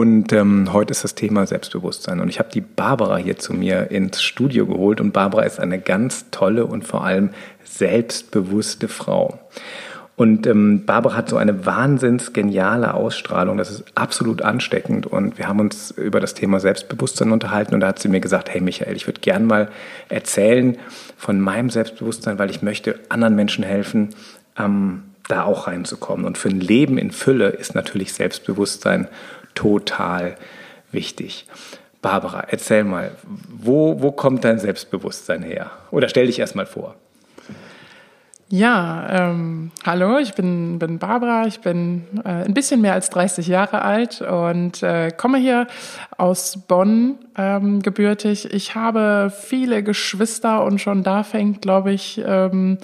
Und ähm, heute ist das Thema Selbstbewusstsein. Und ich habe die Barbara hier zu mir ins Studio geholt. Und Barbara ist eine ganz tolle und vor allem selbstbewusste Frau. Und ähm, Barbara hat so eine wahnsinns geniale Ausstrahlung. Das ist absolut ansteckend. Und wir haben uns über das Thema Selbstbewusstsein unterhalten. Und da hat sie mir gesagt, hey Michael, ich würde gern mal erzählen von meinem Selbstbewusstsein, weil ich möchte anderen Menschen helfen, ähm, da auch reinzukommen. Und für ein Leben in Fülle ist natürlich Selbstbewusstsein total wichtig. Barbara, erzähl mal, wo, wo kommt dein Selbstbewusstsein her? Oder stell dich erst mal vor. Ja, ähm, hallo, ich bin, bin Barbara, ich bin äh, ein bisschen mehr als 30 Jahre alt und äh, komme hier aus Bonn ähm, gebürtig. Ich habe viele Geschwister und schon da fängt, glaube ich, ähm,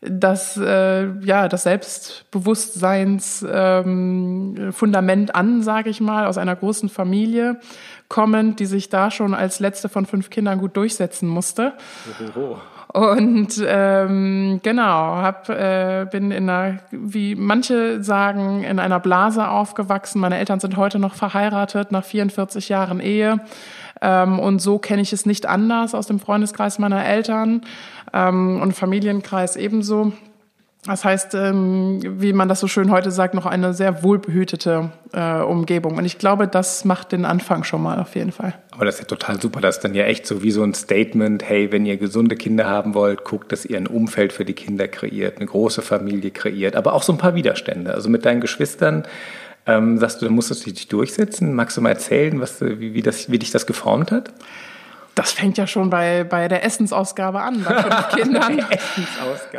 das, äh, ja, das Selbstbewusstseinsfundament ähm, an, sage ich mal, aus einer großen Familie kommend, die sich da schon als letzte von fünf Kindern gut durchsetzen musste. Oh. Und ähm, genau, hab, äh, bin in einer, wie manche sagen, in einer Blase aufgewachsen. Meine Eltern sind heute noch verheiratet nach 44 Jahren Ehe. Ähm, und so kenne ich es nicht anders aus dem Freundeskreis meiner Eltern ähm, und Familienkreis ebenso. Das heißt, ähm, wie man das so schön heute sagt, noch eine sehr wohlbehütete äh, Umgebung. Und ich glaube, das macht den Anfang schon mal auf jeden Fall. Aber das ist ja total super. Das ist dann ja echt so wie so ein Statement, hey, wenn ihr gesunde Kinder haben wollt, guckt, dass ihr ein Umfeld für die Kinder kreiert, eine große Familie kreiert, aber auch so ein paar Widerstände. Also mit deinen Geschwistern ähm, sagst du, da musstest du dich durchsetzen. Magst du mal erzählen, was, wie, wie, das, wie dich das geformt hat? das fängt ja schon bei, bei der Essensausgabe an. Bei fünf Kindern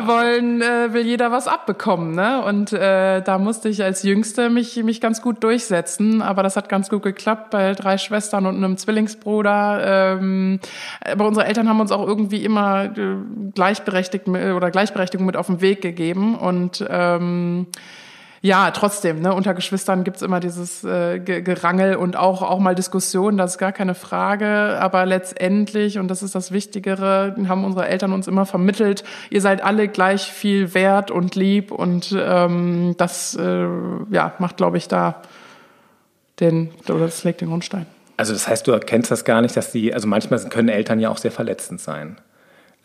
wollen, äh, will jeder was abbekommen. Ne? Und äh, da musste ich als Jüngste mich, mich ganz gut durchsetzen. Aber das hat ganz gut geklappt bei drei Schwestern und einem Zwillingsbruder. Ähm, aber unsere Eltern haben uns auch irgendwie immer äh, gleichberechtigt oder Gleichberechtigung mit auf den Weg gegeben. Und ähm, ja, trotzdem, ne, unter Geschwistern gibt's immer dieses äh, Gerangel und auch, auch mal Diskussionen, das ist gar keine Frage. Aber letztendlich, und das ist das Wichtigere, haben unsere Eltern uns immer vermittelt, ihr seid alle gleich viel wert und lieb. Und ähm, das äh, ja, macht, glaube ich, da den, oder das legt den Grundstein. Also das heißt, du erkennst das gar nicht, dass die, also manchmal können Eltern ja auch sehr verletzend sein.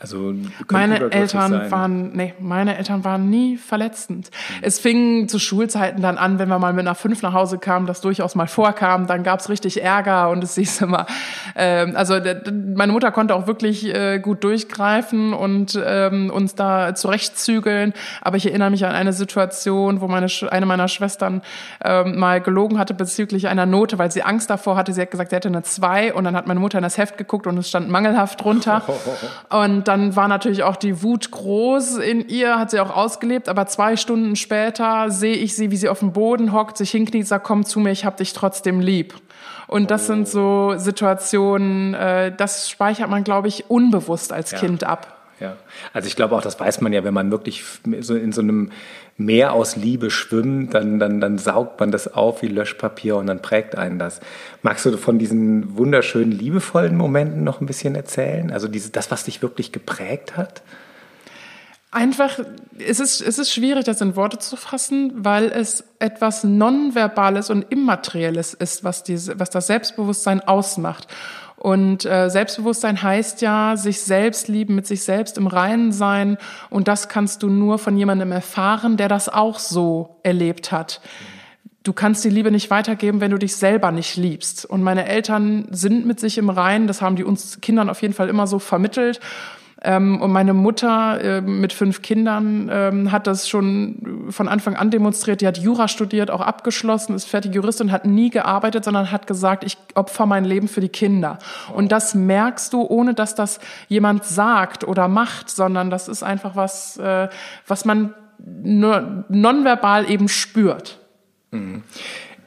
Also meine Eltern waren, nee, meine Eltern waren nie verletzend. Mhm. Es fing zu Schulzeiten dann an, wenn wir mal mit einer fünf nach Hause kamen, das durchaus mal vorkam, dann gab's richtig Ärger und es hieß immer, äh, also meine Mutter konnte auch wirklich äh, gut durchgreifen und ähm, uns da zurechtzügeln. Aber ich erinnere mich an eine Situation, wo meine eine meiner Schwestern äh, mal gelogen hatte bezüglich einer Note, weil sie Angst davor hatte. Sie hat gesagt, sie hätte eine zwei und dann hat meine Mutter in das Heft geguckt und es stand mangelhaft drunter. Und dann war natürlich auch die Wut groß in ihr, hat sie auch ausgelebt, aber zwei Stunden später sehe ich sie, wie sie auf dem Boden hockt, sich hinkniet, sagt, komm zu mir, ich hab dich trotzdem lieb. Und das sind so Situationen, äh, das speichert man, glaube ich, unbewusst als ja. Kind ab. Ja, also ich glaube auch, das weiß man ja, wenn man wirklich so in so einem Meer aus Liebe schwimmt, dann, dann, dann saugt man das auf wie Löschpapier und dann prägt einen das. Magst du von diesen wunderschönen, liebevollen Momenten noch ein bisschen erzählen? Also diese, das, was dich wirklich geprägt hat? Einfach, es ist, es ist schwierig, das in Worte zu fassen, weil es etwas Nonverbales und Immaterielles ist, was, diese, was das Selbstbewusstsein ausmacht. Und äh, Selbstbewusstsein heißt ja, sich selbst lieben, mit sich selbst im Reinen sein. Und das kannst du nur von jemandem erfahren, der das auch so erlebt hat. Du kannst die Liebe nicht weitergeben, wenn du dich selber nicht liebst. Und meine Eltern sind mit sich im Reinen. Das haben die uns Kindern auf jeden Fall immer so vermittelt. Ähm, und meine Mutter äh, mit fünf Kindern ähm, hat das schon von Anfang an demonstriert. Die hat Jura studiert, auch abgeschlossen, ist fertige Juristin, hat nie gearbeitet, sondern hat gesagt, ich opfer mein Leben für die Kinder. Und das merkst du, ohne dass das jemand sagt oder macht, sondern das ist einfach was, äh, was man nur nonverbal eben spürt. Mhm.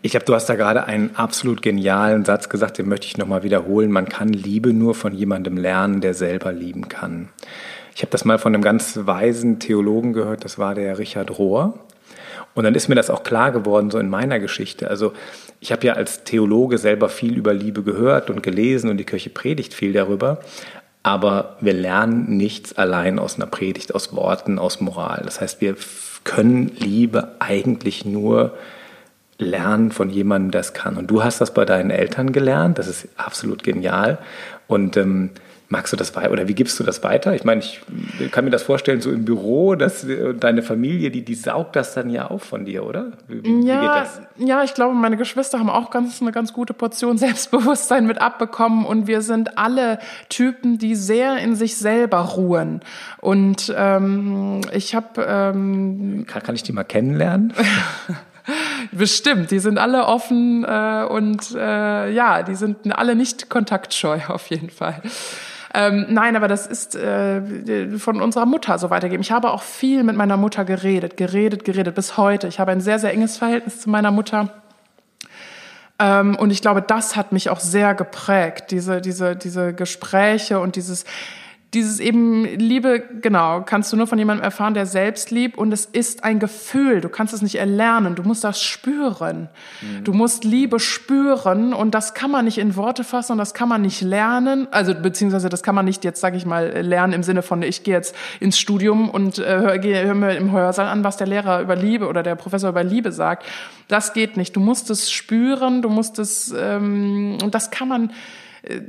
Ich glaube, du hast da gerade einen absolut genialen Satz gesagt, den möchte ich nochmal wiederholen. Man kann Liebe nur von jemandem lernen, der selber lieben kann. Ich habe das mal von einem ganz weisen Theologen gehört, das war der Richard Rohr. Und dann ist mir das auch klar geworden, so in meiner Geschichte. Also ich habe ja als Theologe selber viel über Liebe gehört und gelesen und die Kirche predigt viel darüber. Aber wir lernen nichts allein aus einer Predigt, aus Worten, aus Moral. Das heißt, wir können Liebe eigentlich nur lernen von jemandem, der es kann. Und du hast das bei deinen Eltern gelernt. Das ist absolut genial. Und ähm, magst du das weiter oder wie gibst du das weiter? Ich meine, ich kann mir das vorstellen, so im Büro, dass äh, deine Familie, die, die saugt das dann ja auf von dir, oder? Wie, wie ja, ja, ich glaube, meine Geschwister haben auch ganz, eine ganz gute Portion Selbstbewusstsein mit abbekommen und wir sind alle Typen, die sehr in sich selber ruhen. Und ähm, ich habe. Ähm, kann, kann ich die mal kennenlernen? Bestimmt, die sind alle offen äh, und äh, ja, die sind alle nicht kontaktscheu auf jeden Fall. Ähm, nein, aber das ist äh, von unserer Mutter so weitergeben. Ich habe auch viel mit meiner Mutter geredet, geredet, geredet bis heute. Ich habe ein sehr, sehr enges Verhältnis zu meiner Mutter. Ähm, und ich glaube, das hat mich auch sehr geprägt, diese, diese, diese Gespräche und dieses, dieses eben Liebe, genau, kannst du nur von jemandem erfahren, der selbst liebt und es ist ein Gefühl. Du kannst es nicht erlernen, du musst das spüren. Mhm. Du musst Liebe spüren und das kann man nicht in Worte fassen und das kann man nicht lernen. Also beziehungsweise das kann man nicht jetzt, sage ich mal, lernen im Sinne von, ich gehe jetzt ins Studium und äh, höre hör mir im Hörsaal an, was der Lehrer über Liebe oder der Professor über Liebe sagt. Das geht nicht. Du musst es spüren, du musst es ähm, und das kann man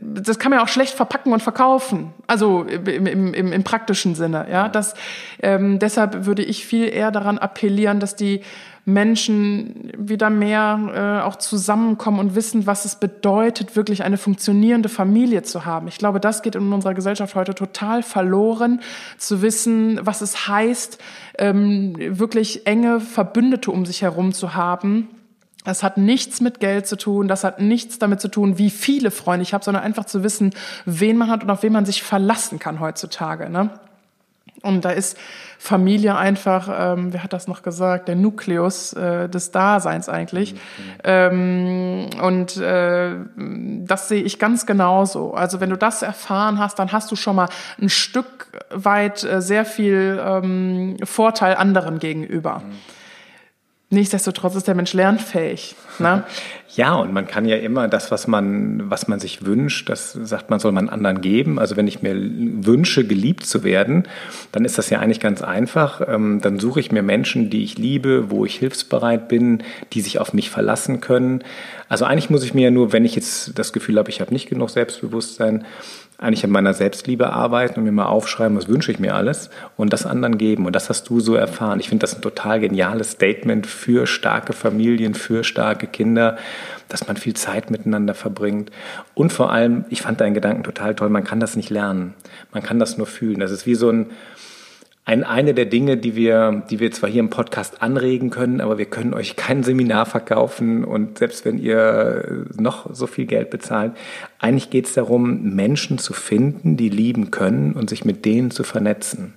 das kann man ja auch schlecht verpacken und verkaufen. Also im, im, im, im praktischen Sinne. Ja, das, ähm, deshalb würde ich viel eher daran appellieren, dass die Menschen wieder mehr äh, auch zusammenkommen und wissen, was es bedeutet, wirklich eine funktionierende Familie zu haben. Ich glaube, das geht in unserer Gesellschaft heute total verloren, zu wissen, was es heißt, ähm, wirklich enge Verbündete um sich herum zu haben das hat nichts mit Geld zu tun, das hat nichts damit zu tun, wie viele Freunde ich habe, sondern einfach zu wissen, wen man hat und auf wen man sich verlassen kann heutzutage. Ne? Und da ist Familie einfach, ähm, wer hat das noch gesagt, der Nukleus äh, des Daseins eigentlich. Mhm. Ähm, und äh, das sehe ich ganz genauso. Also wenn du das erfahren hast, dann hast du schon mal ein Stück weit äh, sehr viel ähm, Vorteil anderen gegenüber. Mhm. Nichtsdestotrotz ist der Mensch lernfähig. Ne? Ja, und man kann ja immer das, was man, was man sich wünscht, das sagt man, soll man anderen geben. Also wenn ich mir wünsche, geliebt zu werden, dann ist das ja eigentlich ganz einfach. Ähm, dann suche ich mir Menschen, die ich liebe, wo ich hilfsbereit bin, die sich auf mich verlassen können. Also eigentlich muss ich mir ja nur, wenn ich jetzt das Gefühl habe, ich habe nicht genug Selbstbewusstsein, eigentlich an meiner Selbstliebe arbeiten und mir mal aufschreiben, was wünsche ich mir alles und das anderen geben. Und das hast du so erfahren. Ich finde das ein total geniales Statement für starke Familien, für starke Kinder, dass man viel Zeit miteinander verbringt. Und vor allem, ich fand deinen Gedanken total toll, man kann das nicht lernen. Man kann das nur fühlen. Das ist wie so ein, ein, eine der Dinge, die wir, die wir zwar hier im Podcast anregen können, aber wir können euch kein Seminar verkaufen und selbst wenn ihr noch so viel Geld bezahlt, eigentlich geht es darum, Menschen zu finden, die lieben können und sich mit denen zu vernetzen.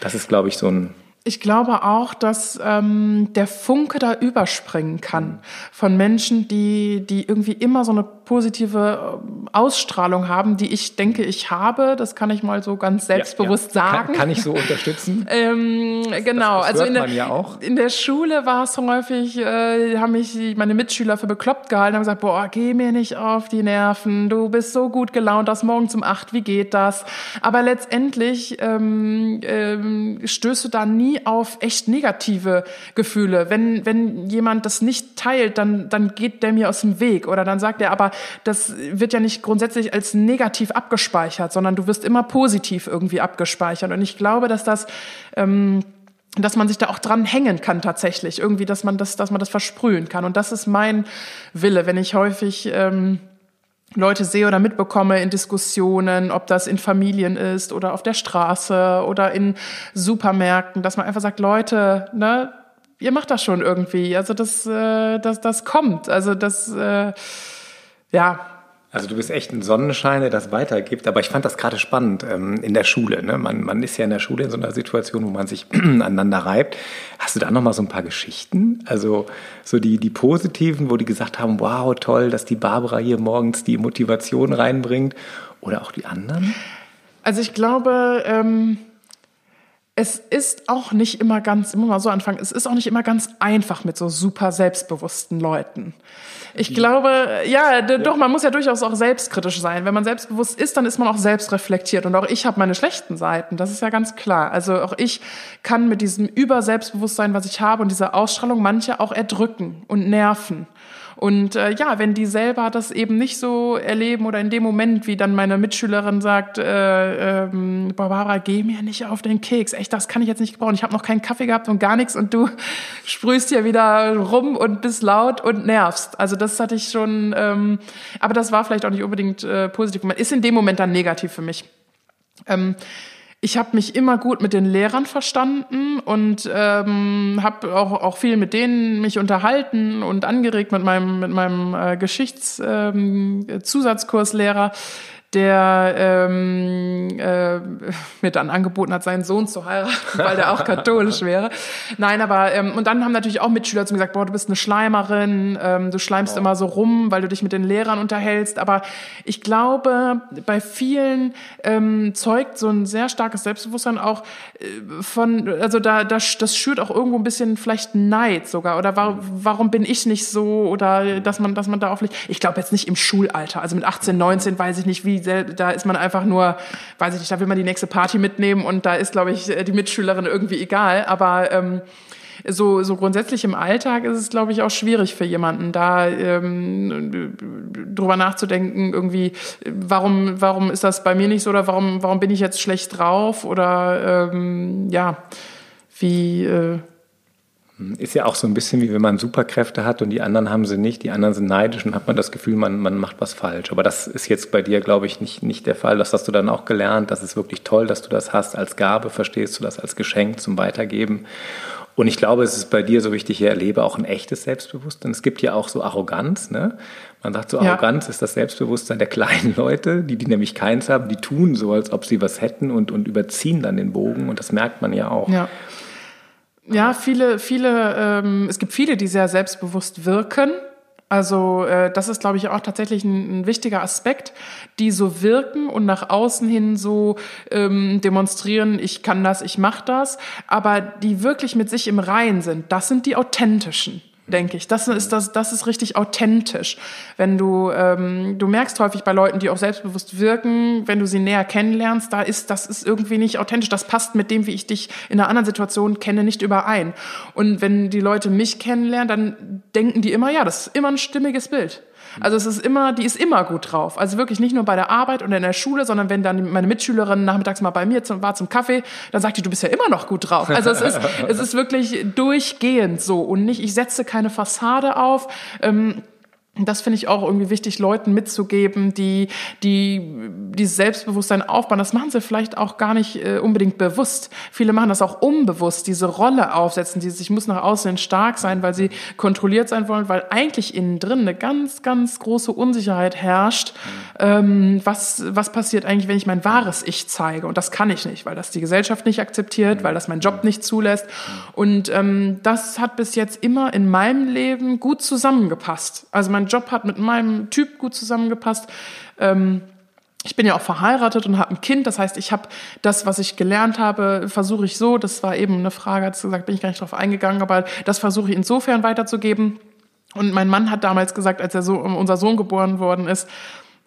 Das ist, glaube ich, so ein ich glaube auch, dass ähm, der Funke da überspringen kann mhm. von Menschen, die, die irgendwie immer so eine positive ähm, Ausstrahlung haben, die ich denke, ich habe. Das kann ich mal so ganz selbstbewusst ja, ja. sagen. Kann, kann, ich so unterstützen? ähm, genau. Das, das also in der, ja in der Schule war es häufig, äh, haben mich meine Mitschüler für bekloppt gehalten, haben gesagt, boah, geh mir nicht auf die Nerven, du bist so gut gelaunt, das morgen zum acht, wie geht das? Aber letztendlich ähm, ähm, stößt du da nie auf echt negative Gefühle. Wenn, wenn jemand das nicht teilt, dann, dann geht der mir aus dem Weg oder dann sagt er, aber das wird ja nicht grundsätzlich als negativ abgespeichert, sondern du wirst immer positiv irgendwie abgespeichert. Und ich glaube, dass das, ähm, dass man sich da auch dran hängen kann tatsächlich, irgendwie, dass man das, dass man das versprühen kann. Und das ist mein Wille, wenn ich häufig ähm, Leute sehe oder mitbekomme in Diskussionen, ob das in Familien ist oder auf der Straße oder in Supermärkten, dass man einfach sagt, Leute, ne, ihr macht das schon irgendwie. Also das, äh, das, das kommt. Also das, äh, ja, also du bist echt ein Sonnenschein, der das weitergibt. Aber ich fand das gerade spannend ähm, in der Schule. Ne? Man, man ist ja in der Schule in so einer Situation, wo man sich aneinander reibt. Hast du da noch mal so ein paar Geschichten? Also so die, die positiven, wo die gesagt haben, wow, toll, dass die Barbara hier morgens die Motivation reinbringt. Oder auch die anderen? Also ich glaube, ähm, es ist auch nicht immer ganz, immer mal so anfangen, es ist auch nicht immer ganz einfach mit so super selbstbewussten Leuten. Ich glaube, ja, ja, doch, man muss ja durchaus auch selbstkritisch sein. Wenn man selbstbewusst ist, dann ist man auch selbstreflektiert. Und auch ich habe meine schlechten Seiten, das ist ja ganz klar. Also auch ich kann mit diesem Überselbstbewusstsein, was ich habe und dieser Ausstrahlung manche auch erdrücken und nerven. Und äh, ja, wenn die selber das eben nicht so erleben oder in dem Moment, wie dann meine Mitschülerin sagt, äh, ähm, Barbara, geh mir nicht auf den Keks, echt, das kann ich jetzt nicht gebrauchen. Ich habe noch keinen Kaffee gehabt und gar nichts und du sprühst hier wieder rum und bist laut und nervst. Also das hatte ich schon, ähm, aber das war vielleicht auch nicht unbedingt äh, positiv. Ist in dem Moment dann negativ für mich. Ähm, ich habe mich immer gut mit den Lehrern verstanden und ähm, habe auch, auch viel mit denen mich unterhalten und angeregt mit meinem, mit meinem äh, Geschichtszusatzkurslehrer. Ähm, der ähm, äh, mir dann angeboten hat, seinen Sohn zu heiraten, weil der auch katholisch wäre. Nein, aber ähm, und dann haben natürlich auch Mitschüler zu mir gesagt, boah, du bist eine Schleimerin, ähm, du schleimst oh. immer so rum, weil du dich mit den Lehrern unterhältst. Aber ich glaube, bei vielen ähm, zeugt so ein sehr starkes Selbstbewusstsein auch äh, von, also da, das, das schürt auch irgendwo ein bisschen vielleicht Neid sogar. Oder warum, warum bin ich nicht so? Oder dass man, dass man da auch vielleicht, ich glaube jetzt nicht im Schulalter, also mit 18, 19 weiß ich nicht, wie da ist man einfach nur, weiß ich nicht, da will man die nächste Party mitnehmen und da ist, glaube ich, die Mitschülerin irgendwie egal. Aber ähm, so, so grundsätzlich im Alltag ist es, glaube ich, auch schwierig für jemanden, da ähm, drüber nachzudenken, irgendwie, warum, warum ist das bei mir nicht so oder warum, warum bin ich jetzt schlecht drauf oder ähm, ja, wie. Äh, ist ja auch so ein bisschen wie wenn man Superkräfte hat und die anderen haben sie nicht, die anderen sind neidisch und hat man das Gefühl, man, man macht was falsch. Aber das ist jetzt bei dir, glaube ich, nicht, nicht der Fall. Das hast du dann auch gelernt. Das ist wirklich toll, dass du das hast als Gabe, verstehst du das als Geschenk zum Weitergeben. Und ich glaube, es ist bei dir so wichtig, ich erlebe auch ein echtes Selbstbewusstsein. Es gibt ja auch so Arroganz. Ne? Man sagt so, Arroganz ja. ist das Selbstbewusstsein der kleinen Leute, die, die nämlich keins haben, die tun so, als ob sie was hätten und, und überziehen dann den Bogen. Und das merkt man ja auch. Ja. Ja, viele, viele, ähm, es gibt viele, die sehr selbstbewusst wirken. Also äh, das ist, glaube ich, auch tatsächlich ein, ein, wichtiger Aspekt, die so wirken und nach außen hin so ähm, demonstrieren, ich kann das, ich mache das, aber die wirklich mit sich im Reinen sind, das sind die authentischen denke ich. Das ist, das, das ist richtig authentisch. Wenn du, ähm, du merkst häufig bei Leuten, die auch selbstbewusst wirken, wenn du sie näher kennenlernst, da ist, das ist irgendwie nicht authentisch. Das passt mit dem, wie ich dich in einer anderen Situation kenne, nicht überein. Und wenn die Leute mich kennenlernen, dann denken die immer, ja, das ist immer ein stimmiges Bild. Also es ist immer, die ist immer gut drauf. Also wirklich nicht nur bei der Arbeit und in der Schule, sondern wenn dann meine Mitschülerin nachmittags mal bei mir zum, war zum Kaffee, dann sagt die, du bist ja immer noch gut drauf. Also es ist, es ist wirklich durchgehend so und nicht, ich setze keine Fassade auf. Ähm, das finde ich auch irgendwie wichtig, Leuten mitzugeben, die, die dieses Selbstbewusstsein aufbauen. Das machen sie vielleicht auch gar nicht äh, unbedingt bewusst. Viele machen das auch unbewusst, diese Rolle aufsetzen, dieses, ich muss nach außen stark sein, weil sie kontrolliert sein wollen, weil eigentlich innen drin eine ganz, ganz große Unsicherheit herrscht. Ähm, was, was passiert eigentlich, wenn ich mein wahres Ich zeige? Und das kann ich nicht, weil das die Gesellschaft nicht akzeptiert, weil das mein Job nicht zulässt. Und ähm, das hat bis jetzt immer in meinem Leben gut zusammengepasst. Also mein Job hat mit meinem Typ gut zusammengepasst. Ähm, ich bin ja auch verheiratet und habe ein Kind. Das heißt, ich habe das, was ich gelernt habe, versuche ich so. Das war eben eine Frage, hat gesagt, bin ich gar nicht drauf eingegangen, aber das versuche ich insofern weiterzugeben. Und mein Mann hat damals gesagt, als er so, unser Sohn geboren worden ist,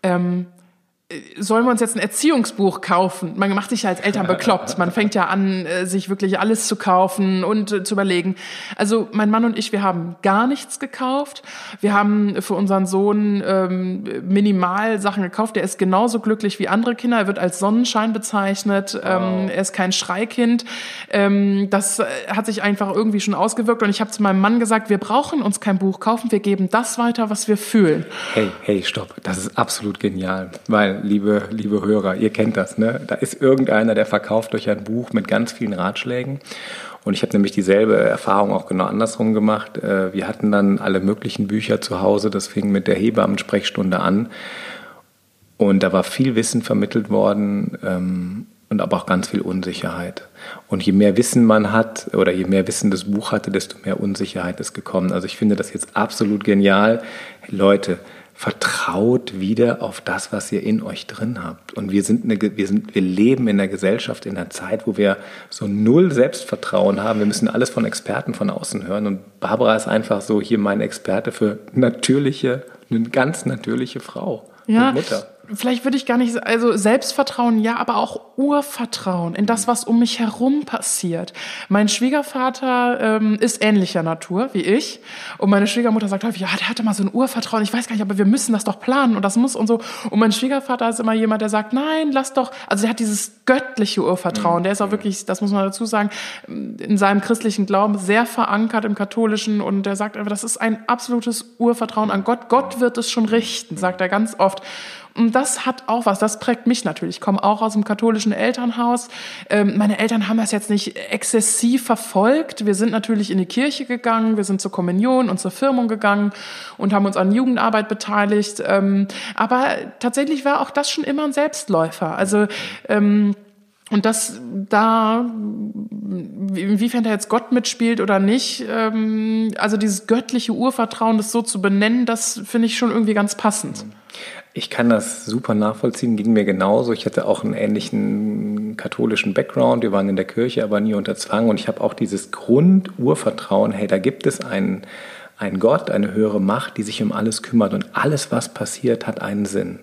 ähm, sollen wir uns jetzt ein Erziehungsbuch kaufen? Man macht sich ja als Eltern bekloppt. Man fängt ja an, äh, sich wirklich alles zu kaufen und äh, zu überlegen. Also mein Mann und ich, wir haben gar nichts gekauft. Wir haben für unseren Sohn ähm, minimal Sachen gekauft. Der ist genauso glücklich wie andere Kinder. Er wird als Sonnenschein bezeichnet. Ähm, wow. Ähm, er ist kein Schreikind. Ähm, das äh, hat sich einfach irgendwie schon ausgewirkt. Und ich habe zu meinem Mann gesagt, wir brauchen uns kein Buch kaufen. Wir geben das weiter, was wir fühlen. Hey, hey, stopp. Das ist absolut genial. Weil liebe, liebe Hörer, ihr kennt das, ne? Da ist irgendeiner, der verkauft euch ein Buch mit ganz vielen Ratschlägen. Und ich habe nämlich dieselbe Erfahrung auch genau andersrum gemacht. Äh, wir hatten dann alle möglichen Bücher zu Hause. Das fing mit der Hebammensprechstunde an. Und da war viel Wissen vermittelt worden ähm, und aber auch ganz viel Unsicherheit. Und je mehr Wissen man hat oder je mehr Wissen das Buch hatte, desto mehr Unsicherheit ist gekommen. Also ich finde das jetzt absolut genial. Leute, vertraut wieder auf das, was ihr in euch drin habt. Und wir sind, eine, wir sind, wir leben in der Gesellschaft in einer Zeit, wo wir so null Selbstvertrauen haben. Wir müssen alles von Experten von außen hören. Und Barbara ist einfach so hier mein Experte für natürliche, eine ganz natürliche Frau ja, und Mutter vielleicht würde ich gar nicht, also Selbstvertrauen, ja, aber auch Urvertrauen in das, was um mich herum passiert. Mein Schwiegervater ähm, ist ähnlicher Natur wie ich und meine Schwiegermutter sagt häufig, ja, der hatte mal so ein Urvertrauen, ich weiß gar nicht, aber wir müssen das doch planen und das muss und so. Und mein Schwiegervater ist immer jemand, der sagt, nein, lass doch, also der hat dieses göttliche Urvertrauen, der ist auch wirklich, das muss man dazu sagen, in seinem christlichen Glauben sehr verankert im katholischen und der sagt einfach, das ist ein absolutes Urvertrauen an Gott. Gott wird es schon richten, sagt er ganz oft. Und das hat auch was, das prägt mich natürlich. Ich komme auch aus einem katholischen Elternhaus. Ähm, meine Eltern haben das jetzt nicht exzessiv verfolgt. Wir sind natürlich in die Kirche gegangen, wir sind zur Kommunion und zur Firmung gegangen und haben uns an Jugendarbeit beteiligt. Ähm, aber tatsächlich war auch das schon immer ein Selbstläufer. Also ähm, und das da, inwiefern da jetzt Gott mitspielt oder nicht, also dieses göttliche Urvertrauen, das so zu benennen, das finde ich schon irgendwie ganz passend. Ich kann das super nachvollziehen, ging mir genauso. Ich hatte auch einen ähnlichen katholischen Background. Wir waren in der Kirche, aber nie unter Zwang. Und ich habe auch dieses Grundurvertrauen, hey, da gibt es einen, einen Gott, eine höhere Macht, die sich um alles kümmert. Und alles, was passiert, hat einen Sinn.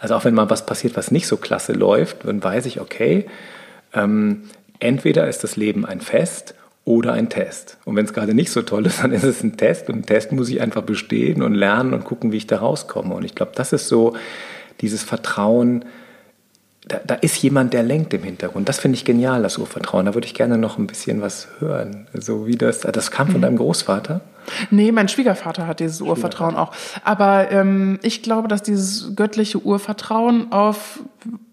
Also auch wenn mal was passiert, was nicht so klasse läuft, dann weiß ich, okay, ähm, entweder ist das Leben ein Fest oder ein Test. Und wenn es gerade nicht so toll ist, dann ist es ein Test und ein Test muss ich einfach bestehen und lernen und gucken, wie ich da rauskomme. Und ich glaube, das ist so dieses Vertrauen, da, da, ist jemand, der lenkt im Hintergrund. Das finde ich genial, das Urvertrauen. Da würde ich gerne noch ein bisschen was hören. So wie das, das kam von mhm. deinem Großvater? Nee, mein Schwiegervater hat dieses Urvertrauen auch. Aber ähm, ich glaube, dass dieses göttliche Urvertrauen auf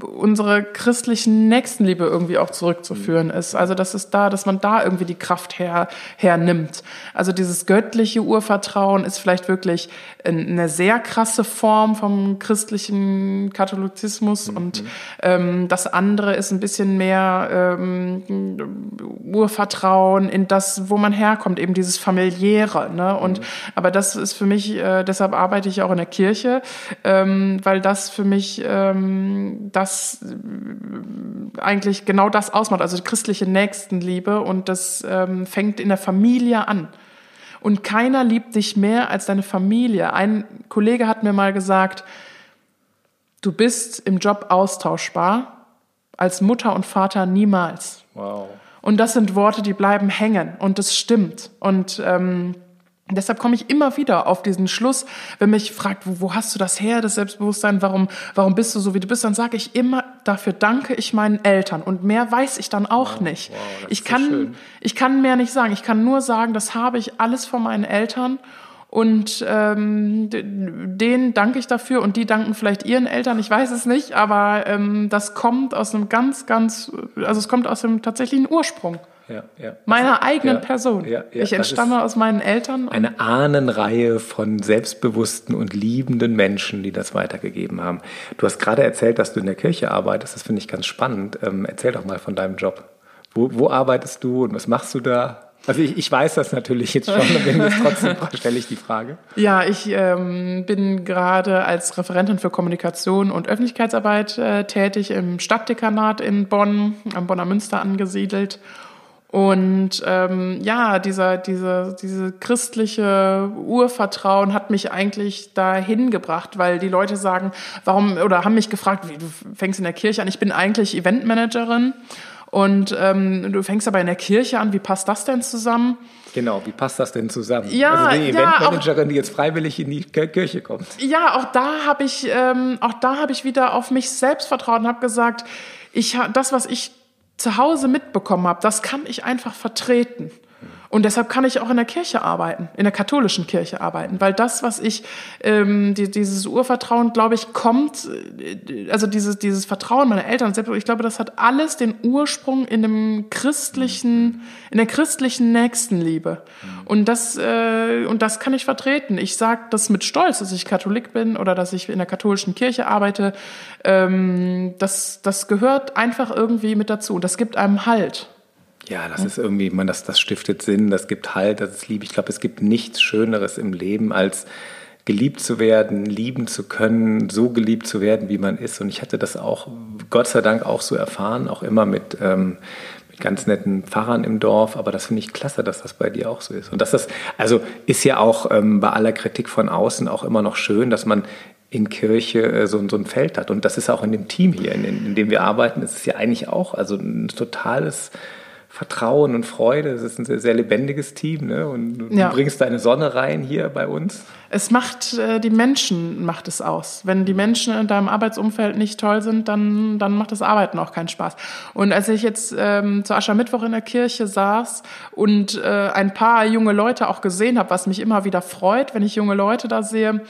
unsere christlichen Nächstenliebe irgendwie auch zurückzuführen mhm. ist. Also das ist da, dass man da irgendwie die Kraft her, hernimmt. Also dieses göttliche Urvertrauen ist vielleicht wirklich eine sehr krasse Form vom christlichen Katholizismus mhm. und ähm, das andere ist ein bisschen mehr ähm, Urvertrauen in das, wo man herkommt, eben dieses familiäre. Ne? Und mhm. aber das ist für mich, äh, deshalb arbeite ich auch in der Kirche, ähm, weil das für mich ähm, das äh, eigentlich genau das ausmacht, also die christliche Nächstenliebe und das ähm, fängt in der Familie an. Und keiner liebt dich mehr als deine Familie. Ein Kollege hat mir mal gesagt, du bist im Job austauschbar, als Mutter und Vater niemals. Wow. Und das sind Worte, die bleiben hängen und das stimmt. Und ähm, Deshalb komme ich immer wieder auf diesen Schluss, wenn mich fragt, wo, wo, hast du das her, das Selbstbewusstsein, warum, warum bist du so, wie du bist, dann sage ich immer, dafür danke ich meinen Eltern. Und mehr weiß ich dann auch wow, nicht. Wow, ich, kann, ich kann mehr nicht sagen. Ich kann nur sagen, das habe ich alles von meinen Eltern. Und ähm, denen danke ich dafür und die danken vielleicht ihren Eltern, ich weiß es nicht, aber ähm, das kommt aus einem ganz, ganz, also es kommt aus dem tatsächlichen Ursprung ja, ja. meiner eigenen ja, Person. Ja, ja, ich entstamme aus meinen Eltern. Eine Ahnenreihe von selbstbewussten und liebenden Menschen, die das weitergegeben haben. Du hast gerade erzählt, dass du in der Kirche arbeitest. Das finde ich ganz spannend. Ähm, erzähl doch mal von deinem Job. Wo, wo arbeitest du und was machst du da? Also ich, ich weiß das natürlich jetzt schon, aber trotzdem stelle ich die Frage. Ja, ich ähm, bin gerade als Referentin für Kommunikation und Öffentlichkeitsarbeit äh, tätig im Stadtdekanat in Bonn, am Bonner Münster angesiedelt und ähm, ja, dieser, dieser, diese christliche Urvertrauen hat mich eigentlich dahin gebracht, weil die Leute sagen, warum, oder haben mich gefragt, wie, du fängst in der Kirche an, ich bin eigentlich Eventmanagerin und ähm, du fängst aber in der Kirche an, wie passt das denn zusammen? Genau, wie passt das denn zusammen? Ja, also die Eventmanagerin, ja, die jetzt freiwillig in die Kirche kommt. Ja, auch da habe ich, ähm, auch da habe ich wieder auf mich selbst vertraut und habe gesagt, ich, das, was ich zu Hause mitbekommen habe, das kann ich einfach vertreten. Und deshalb kann ich auch in der Kirche arbeiten, in der katholischen Kirche arbeiten, weil das, was ich, ähm, die, dieses Urvertrauen, glaube ich, kommt, äh, also dieses, dieses Vertrauen meiner Eltern, ich glaube, das hat alles den Ursprung in dem christlichen, in der christlichen Nächstenliebe. Und das, äh, und das kann ich vertreten. Ich sage das mit Stolz, dass ich Katholik bin oder dass ich in der katholischen Kirche arbeite. Ähm, das, das gehört einfach irgendwie mit dazu. Und das gibt einem Halt. Ja, das ist irgendwie, man, das, das stiftet Sinn, das gibt Halt, das ist Liebe. Ich glaube, es gibt nichts Schöneres im Leben als geliebt zu werden, lieben zu können, so geliebt zu werden, wie man ist. Und ich hatte das auch, Gott sei Dank, auch so erfahren, auch immer mit, ähm, mit ganz netten Pfarrern im Dorf. Aber das finde ich klasse, dass das bei dir auch so ist. Und dass das, also ist ja auch ähm, bei aller Kritik von außen auch immer noch schön, dass man in Kirche äh, so, so ein Feld hat. Und das ist auch in dem Team hier, in, in dem wir arbeiten, ist es ja eigentlich auch, also ein totales Vertrauen und Freude. Es ist ein sehr, sehr lebendiges Team, ne? Und du ja. bringst deine Sonne rein hier bei uns. Es macht äh, die Menschen macht es aus. Wenn die Menschen in deinem Arbeitsumfeld nicht toll sind, dann dann macht das Arbeiten auch keinen Spaß. Und als ich jetzt ähm, zu Aschermittwoch in der Kirche saß und äh, ein paar junge Leute auch gesehen habe, was mich immer wieder freut, wenn ich junge Leute da sehe,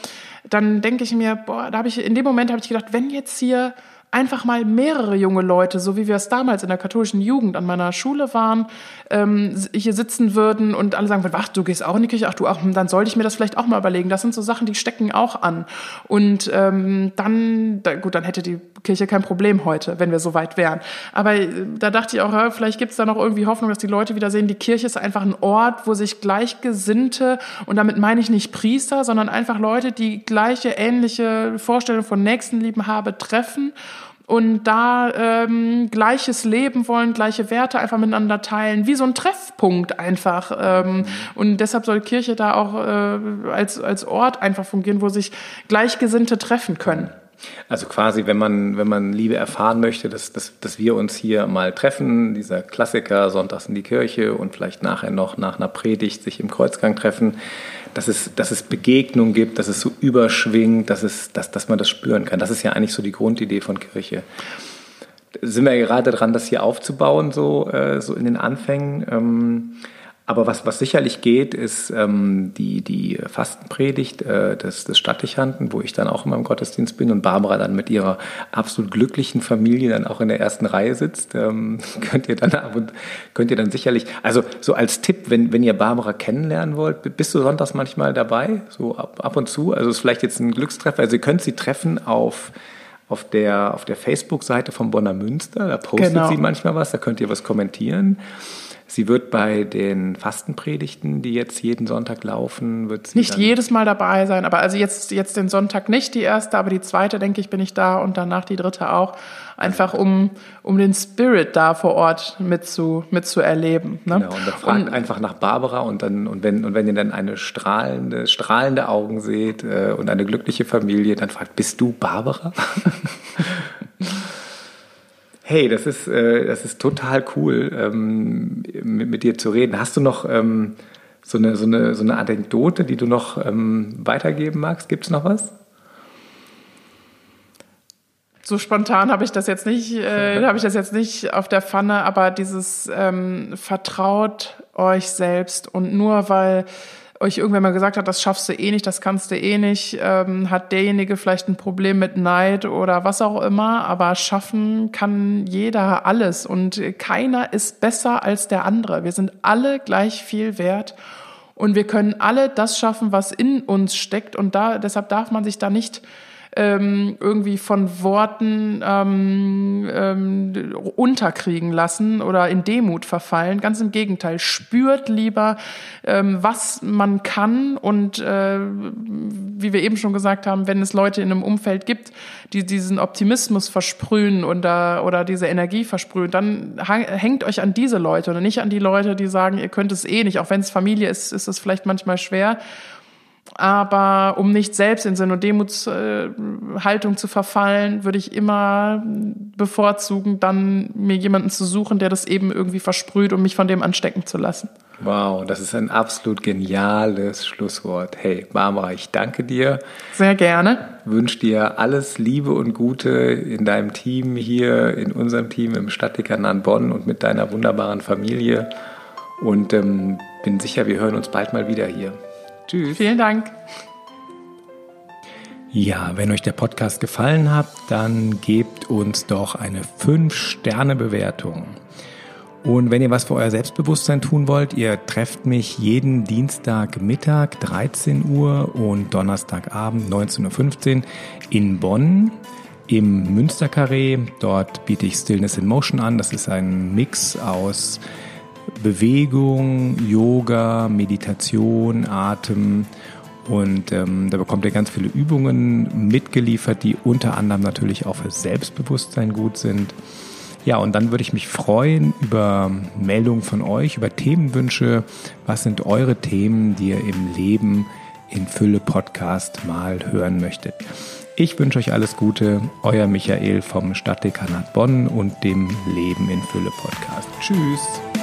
dann denke ich mir, boah, da habe ich in dem Moment habe ich gedacht, wenn jetzt hier einfach mal mehrere junge Leute, so wie wir es damals in der katholischen Jugend an meiner Schule waren, ähm, hier sitzen würden und alle sagen würden, ach, du gehst auch in die Kirche, ach du auch, hm, dann sollte ich mir das vielleicht auch mal überlegen. Das sind so Sachen, die stecken auch an. Und ähm, dann, da, gut, dann hätte die Kirche kein Problem heute, wenn wir so weit wären. Aber äh, da dachte ich auch, ja, vielleicht gibt es da noch irgendwie Hoffnung, dass die Leute wieder sehen, die Kirche ist einfach ein Ort, wo sich Gleichgesinnte, und damit meine ich nicht Priester, sondern einfach Leute, die gleiche, ähnliche Vorstellungen von Nächstenlieben haben, treffen und da ähm, gleiches Leben wollen, gleiche Werte einfach miteinander teilen, wie so ein Treffpunkt einfach. Ähm, und deshalb soll Kirche da auch äh, als, als Ort einfach fungieren, wo sich Gleichgesinnte treffen können. Also quasi, wenn man, wenn man Liebe erfahren möchte, dass, dass, dass wir uns hier mal treffen, dieser Klassiker, sonntags in die Kirche und vielleicht nachher noch nach einer Predigt sich im Kreuzgang treffen, dass es, dass es Begegnung gibt, dass es so überschwingt, dass, es, dass, dass man das spüren kann. Das ist ja eigentlich so die Grundidee von Kirche. Sind wir gerade dran, das hier aufzubauen, so, äh, so in den Anfängen. Ähm, aber was, was sicherlich geht, ist ähm, die, die Fastenpredigt äh, des, des Stadtdechanten, wo ich dann auch immer im Gottesdienst bin und Barbara dann mit ihrer absolut glücklichen Familie dann auch in der ersten Reihe sitzt. Ähm, könnt ihr dann ab und könnt ihr dann sicherlich, also so als Tipp, wenn, wenn ihr Barbara kennenlernen wollt, bist du sonntags manchmal dabei, so ab, ab und zu. Also ist vielleicht jetzt ein Glückstreffer. Also ihr könnt sie treffen auf auf der, auf der Facebook-Seite von Bonner Münster. Da postet genau. sie manchmal was, da könnt ihr was kommentieren. Sie wird bei den Fastenpredigten, die jetzt jeden Sonntag laufen, wird sie nicht jedes Mal dabei sein, aber also jetzt jetzt den Sonntag nicht die erste, aber die zweite denke ich bin ich da und danach die dritte auch, einfach um um den Spirit da vor Ort mit zu mitzuerleben. Ne? Genau und da fragt und, einfach nach Barbara und dann und wenn und wenn ihr dann eine strahlende strahlende Augen seht äh, und eine glückliche Familie, dann fragt bist du Barbara? Hey, das ist, äh, das ist total cool, ähm, mit, mit, dir zu reden. Hast du noch ähm, so, eine, so, eine, so eine Anekdote, die du noch ähm, weitergeben magst? Gibt es noch was? So spontan habe ich das jetzt nicht, äh, habe ich das jetzt nicht auf der Pfanne, aber dieses ähm, vertraut euch selbst und nur weil euch irgendwer mal gesagt hat, das schaffst du eh nicht, das kannst du eh nicht, ähm, hat derjenige vielleicht ein Problem mit Neid oder was auch immer, aber schaffen kann jeder alles und keiner ist besser als der andere. Wir sind alle gleich viel wert und wir können alle das schaffen, was in uns steckt und da, deshalb darf man sich da nicht ähm, irgendwie von Worten ähm, ähm, unterkriegen lassen oder in Demut verfallen. Ganz im Gegenteil, spürt lieber, ähm, was man kann und äh, wie wir eben schon gesagt haben, wenn es Leute in einem Umfeld gibt, die diesen Optimismus versprühen und da, oder diese Energie versprühen, dann hängt euch an diese Leute und nicht an die Leute, die sagen, ihr könnt es eh nicht. Auch wenn es Familie ist, ist es vielleicht manchmal schwer. Aber um nicht selbst in so eine Demutshaltung zu verfallen, würde ich immer bevorzugen, dann mir jemanden zu suchen, der das eben irgendwie versprüht, um mich von dem anstecken zu lassen. Wow, das ist ein absolut geniales Schlusswort. Hey, Barbara, ich danke dir. Sehr gerne. Wünsche dir alles Liebe und Gute in deinem Team hier, in unserem Team im Stadtdekanat Bonn und mit deiner wunderbaren Familie. Und ähm, bin sicher, wir hören uns bald mal wieder hier. Tschüss. Vielen Dank. Ja, wenn euch der Podcast gefallen hat, dann gebt uns doch eine 5-Sterne-Bewertung. Und wenn ihr was für euer Selbstbewusstsein tun wollt, ihr trefft mich jeden Dienstagmittag 13 Uhr und Donnerstagabend 19.15 Uhr in Bonn im Münsterkarree. Dort biete ich Stillness in Motion an. Das ist ein Mix aus Bewegung, Yoga, Meditation, Atem Und ähm, da bekommt ihr ganz viele Übungen mitgeliefert, die unter anderem natürlich auch für Selbstbewusstsein gut sind. Ja, und dann würde ich mich freuen über Meldungen von euch, über Themenwünsche. Was sind eure Themen, die ihr im Leben in Fülle Podcast mal hören möchtet? Ich wünsche euch alles Gute, euer Michael vom Stadtdekanat Bonn und dem Leben in Fülle Podcast. Tschüss.